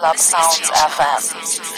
CHL Club Sounds FM.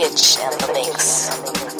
Hitch and the Mix.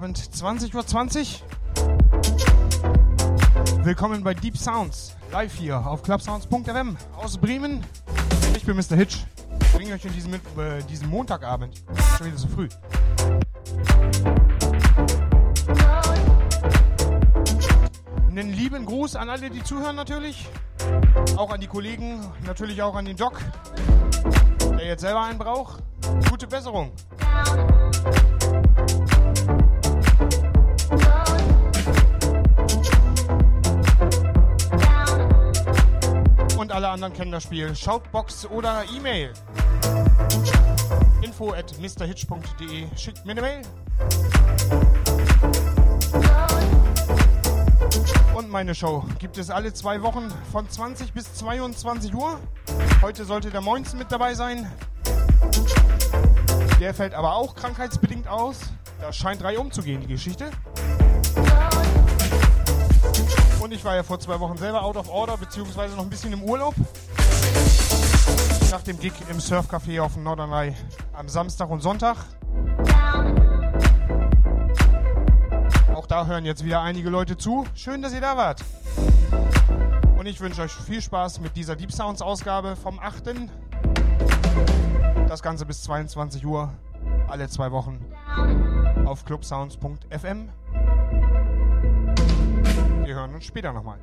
Montagabend 20.20 Uhr. 20. Willkommen bei Deep Sounds, live hier auf clubsounds.fm aus Bremen. Ich bin Mr. Hitch. Ich bringe euch in diesem, äh, diesen Montagabend. Schon wieder so früh. Einen lieben Gruß an alle, die zuhören natürlich. Auch an die Kollegen, natürlich auch an den Doc, der jetzt selber einen braucht. Gute Besserung. Anderen kennen das Spiel. Shoutbox oder E-Mail. Info at mrhitch.de. Schickt mir eine Mail. Und meine Show gibt es alle zwei Wochen von 20 bis 22 Uhr. Heute sollte der Moinsen mit dabei sein. Der fällt aber auch krankheitsbedingt aus. Das scheint drei umzugehen, die Geschichte. Und ich war ja vor zwei Wochen selber out of order, beziehungsweise noch ein bisschen im Urlaub. Nach dem Gig im Surfcafé auf dem Norderney am Samstag und Sonntag. Auch da hören jetzt wieder einige Leute zu. Schön, dass ihr da wart. Und ich wünsche euch viel Spaß mit dieser Deep Sounds Ausgabe vom 8. Das Ganze bis 22 Uhr, alle zwei Wochen auf clubsounds.fm. Hören uns später nochmal.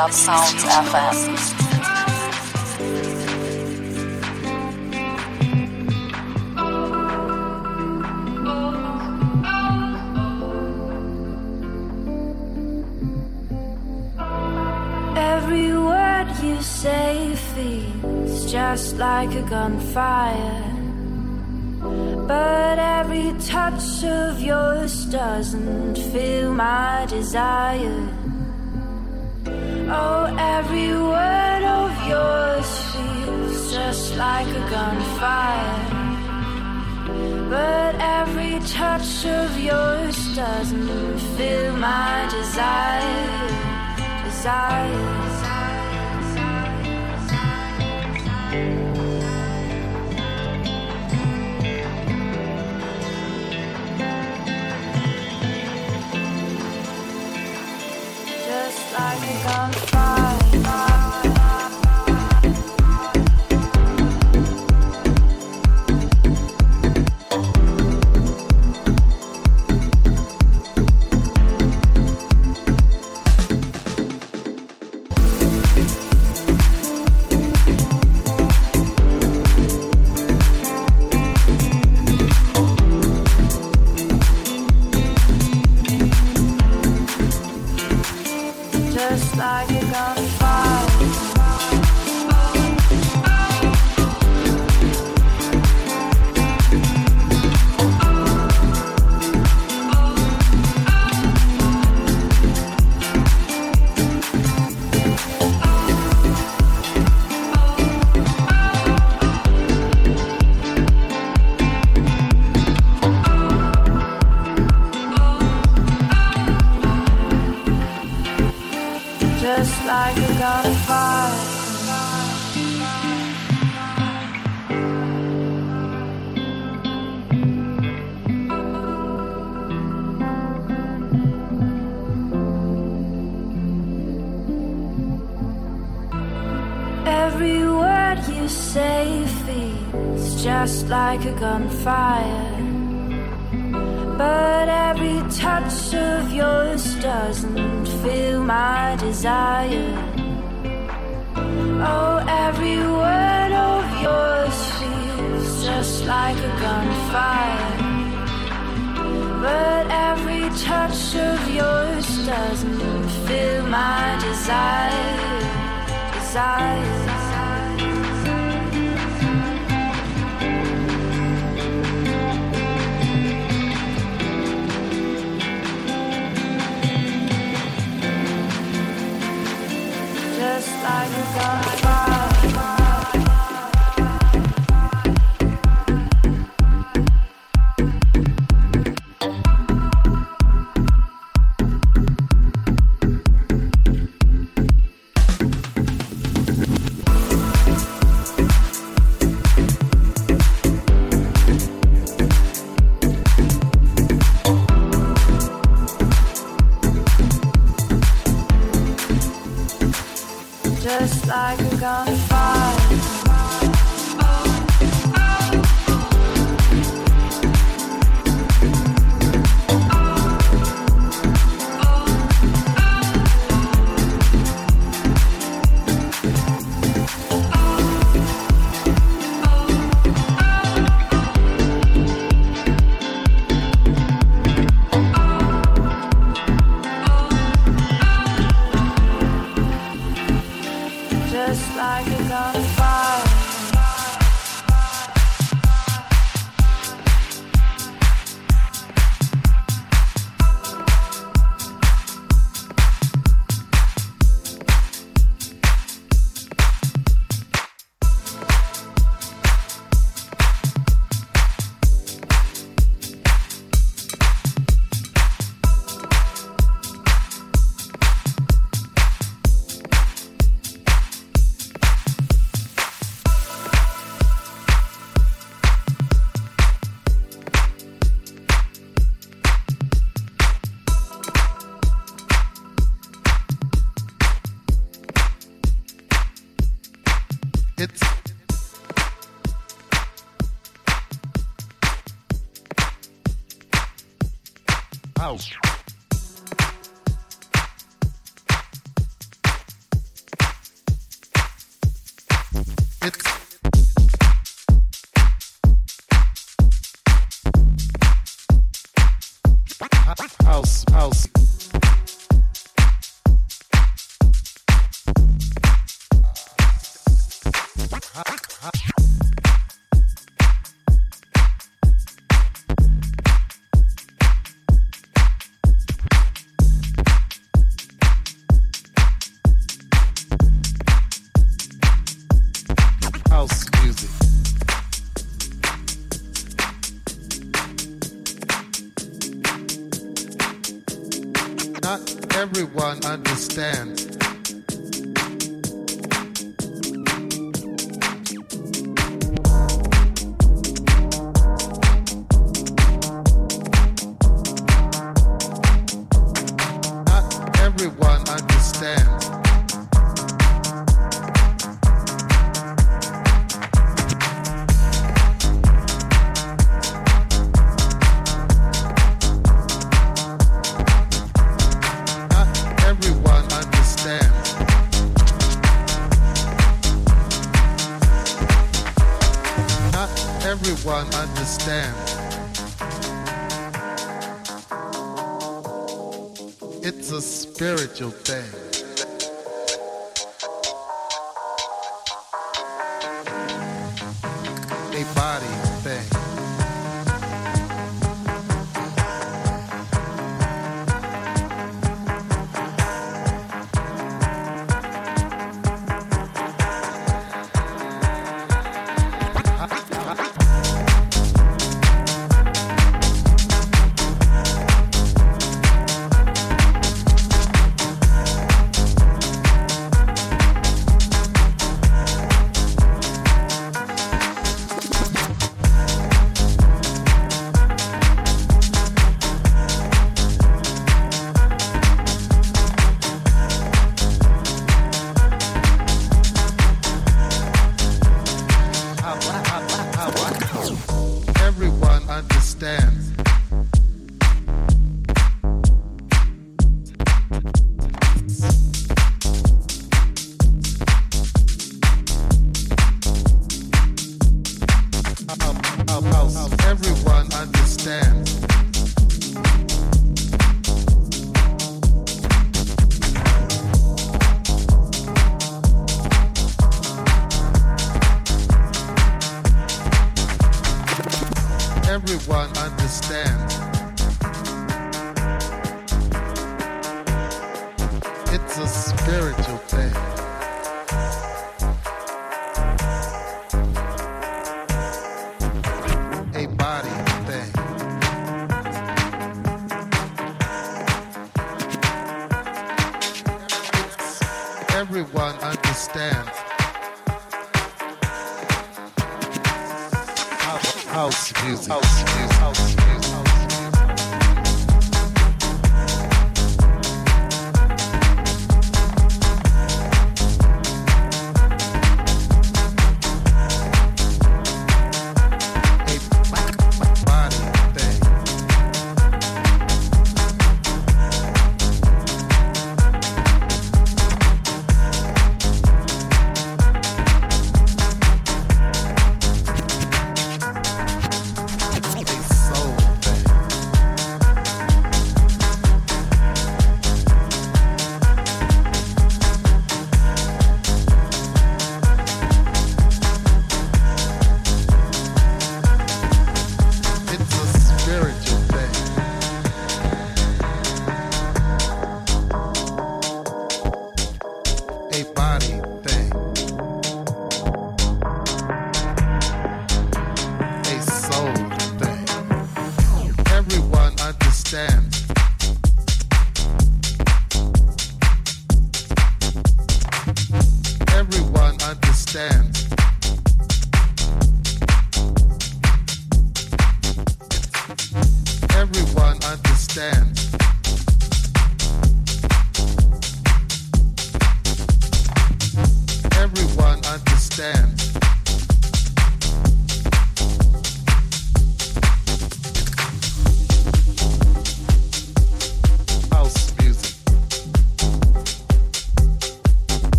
Club Sounds FM. Every word you say feels just like a gunfire. But every touch of yours doesn't feel my desire. Every word of yours feels just like a gunfire. But every touch of yours doesn't fill my desire. Desire. like a.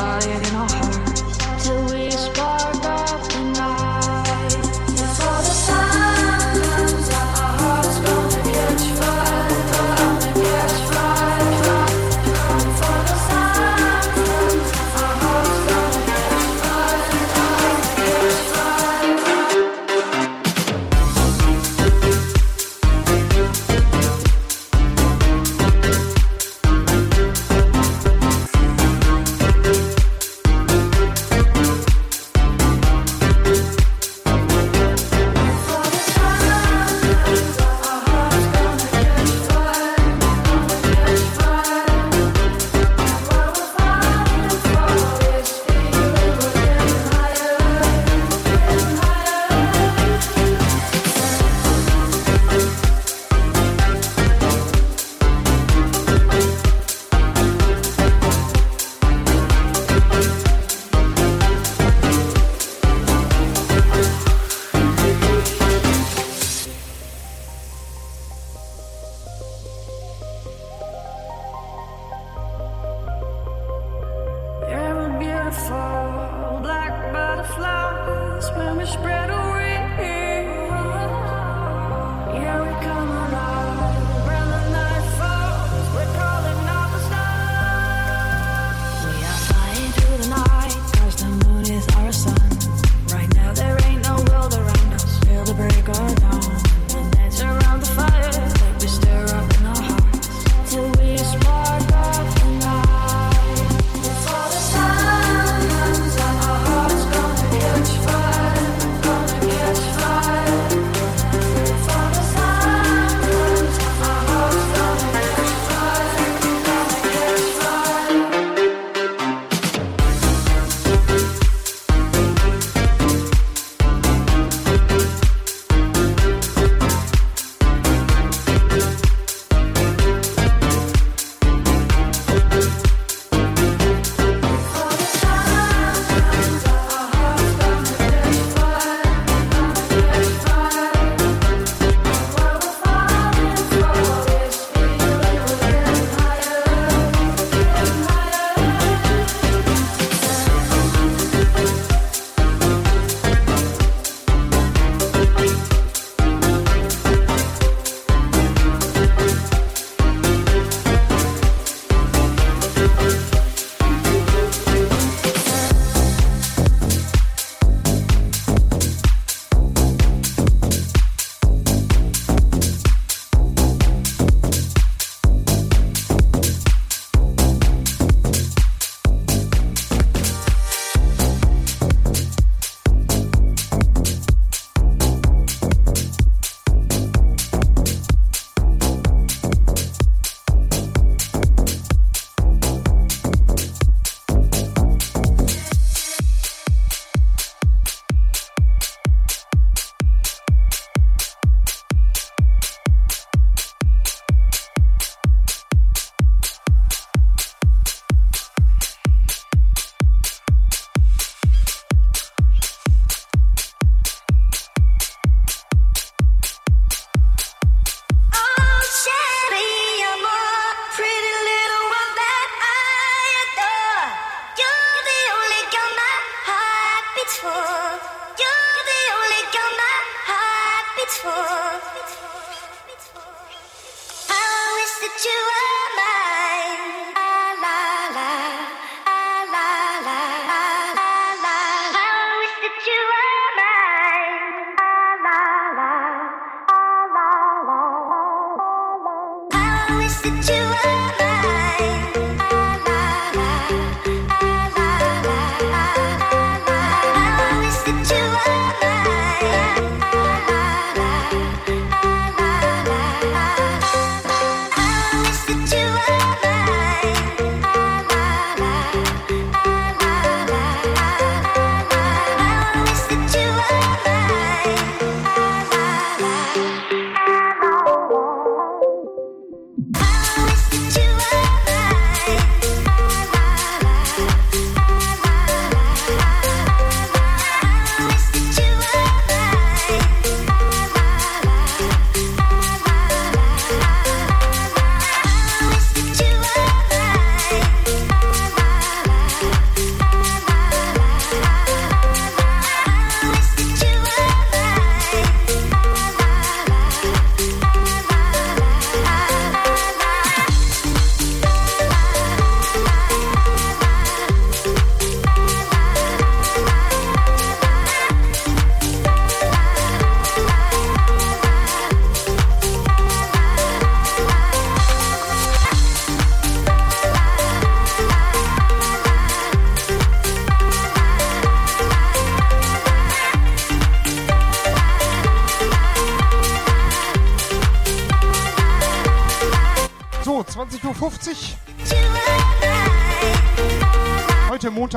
lying in our heart.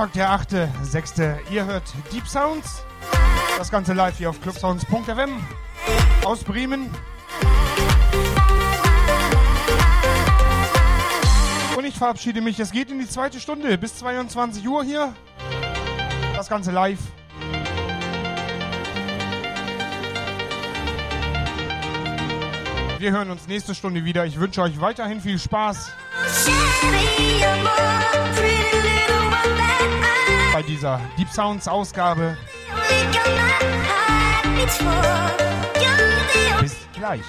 Sonntag, der 8.6. Ihr hört Deep Sounds. Das Ganze live hier auf clubsounds.fm aus Bremen. Und ich verabschiede mich. Es geht in die zweite Stunde bis 22 Uhr hier. Das Ganze live. Wir hören uns nächste Stunde wieder. Ich wünsche euch weiterhin viel Spaß. Shiny, bei dieser Deep Sounds Ausgabe. Bis gleich.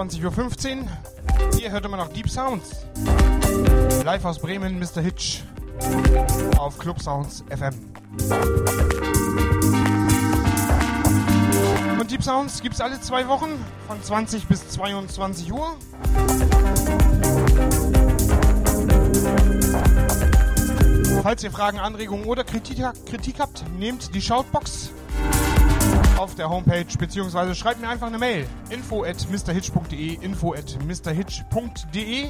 21.15 Uhr. Hier hört immer noch Deep Sounds. Live aus Bremen, Mr. Hitch. Auf Club Sounds FM. Und Deep Sounds gibt es alle zwei Wochen von 20 bis 22 Uhr. Falls ihr Fragen, Anregungen oder Kritik, Kritik habt, nehmt die Shoutbox auf der Homepage beziehungsweise schreibt mir einfach eine Mail. info at mrhitch.de info at mrhitch.de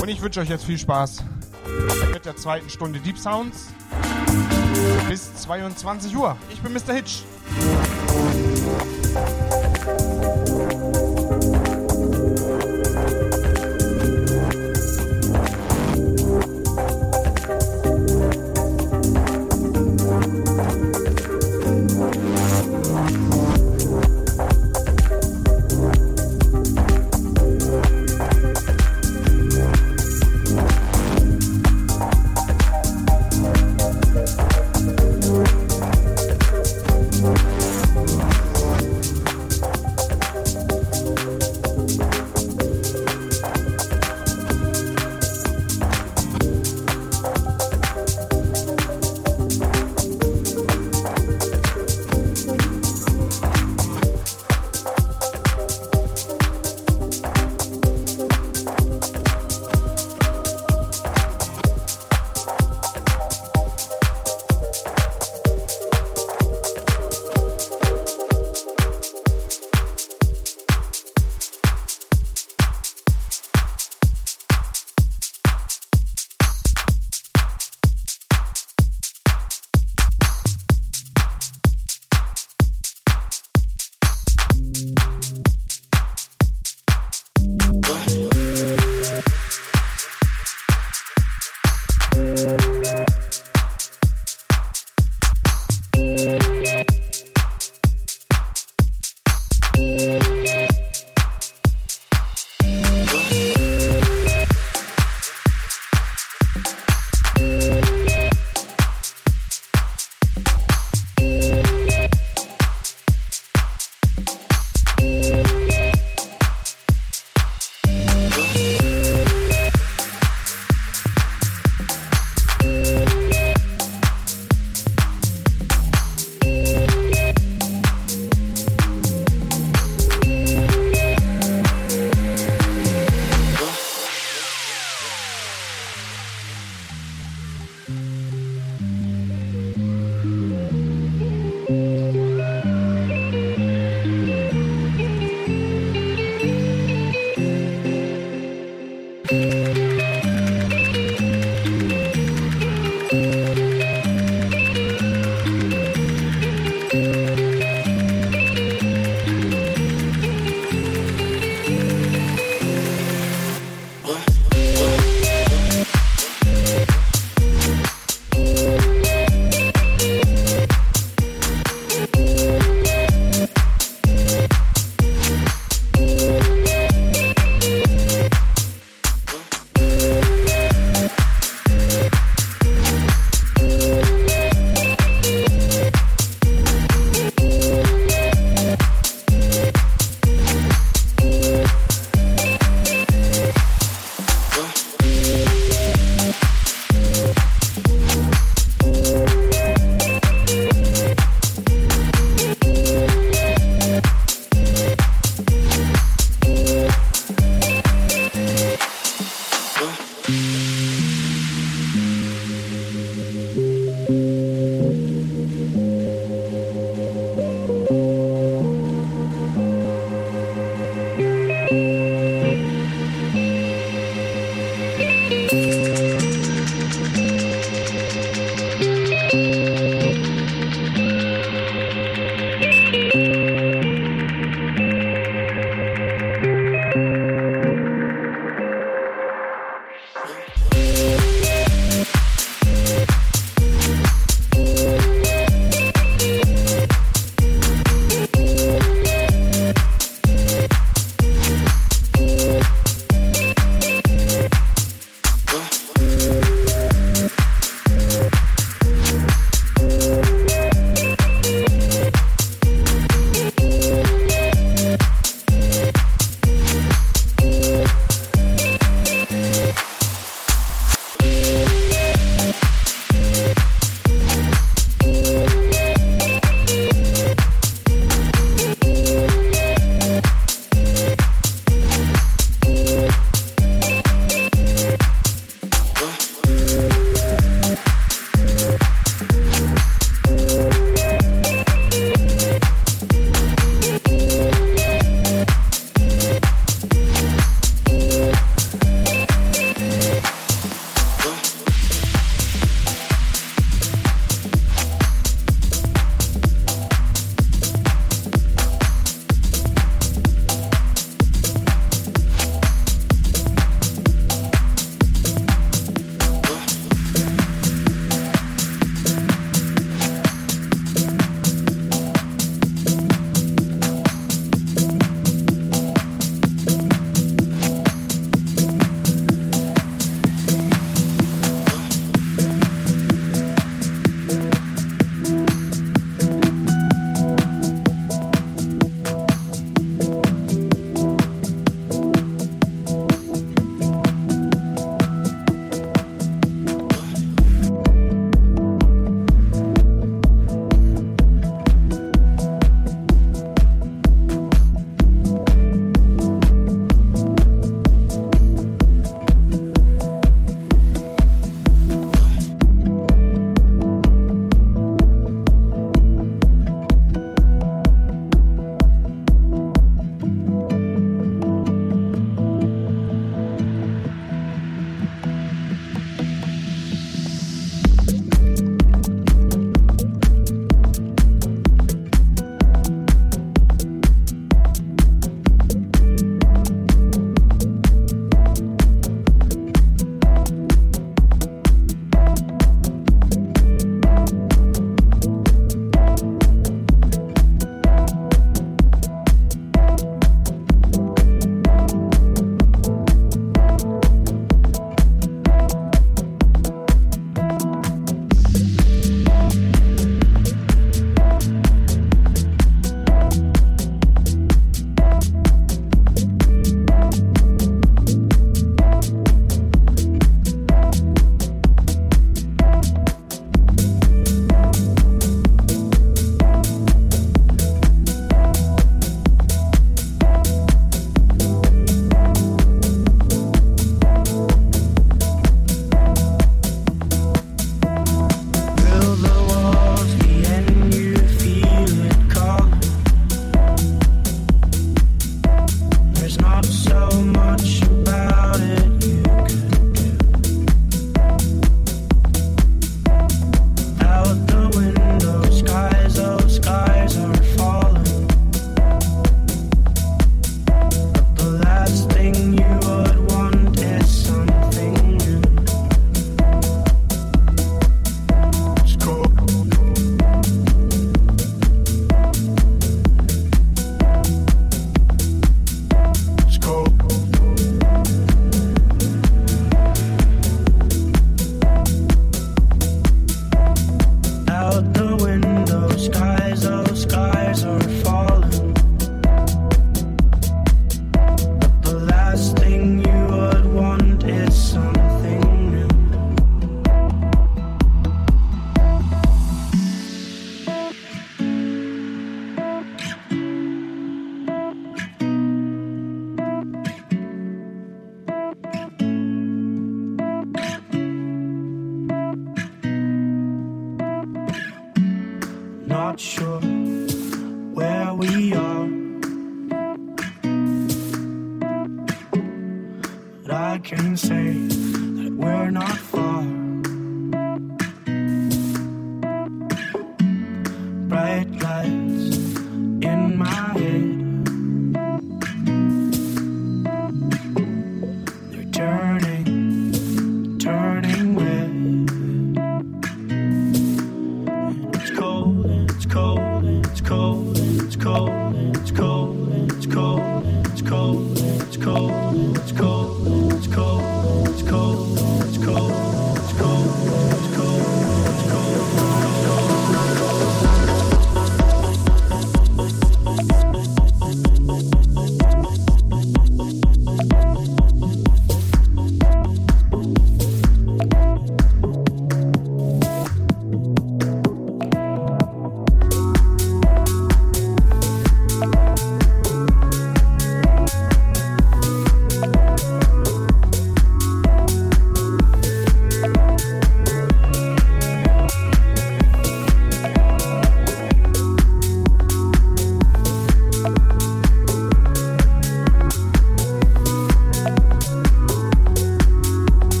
Und ich wünsche euch jetzt viel Spaß mit der zweiten Stunde Deep Sounds bis 22 Uhr. Ich bin Mr. Hitch.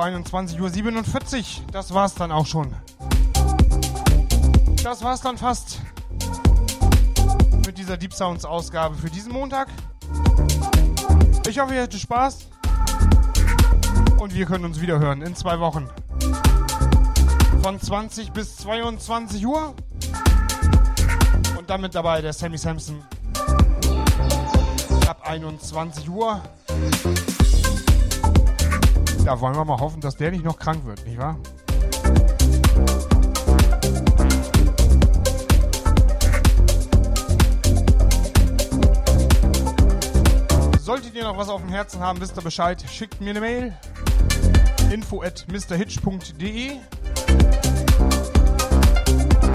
So, 21.47 Uhr. Das war's dann auch schon. Das war's dann fast mit dieser Deep Sounds Ausgabe für diesen Montag. Ich hoffe, ihr hattet Spaß. Und wir können uns wieder hören in zwei Wochen. Von 20 bis 22 Uhr. Und damit dabei der Sammy Sampson. Ab 21 Uhr. Da wollen wir mal hoffen, dass der nicht noch krank wird, nicht wahr? Solltet ihr noch was auf dem Herzen haben, wisst ihr Bescheid, schickt mir eine Mail. info at mrhitch.de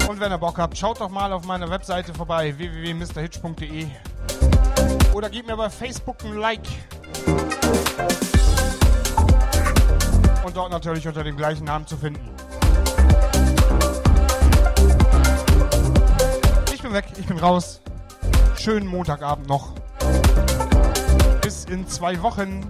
Und wenn ihr Bock habt, schaut doch mal auf meiner Webseite vorbei, www.mrhitch.de Oder gebt mir bei Facebook ein Like. Dort natürlich unter dem gleichen Namen zu finden. Ich bin weg, ich bin raus. Schönen Montagabend noch. Bis in zwei Wochen.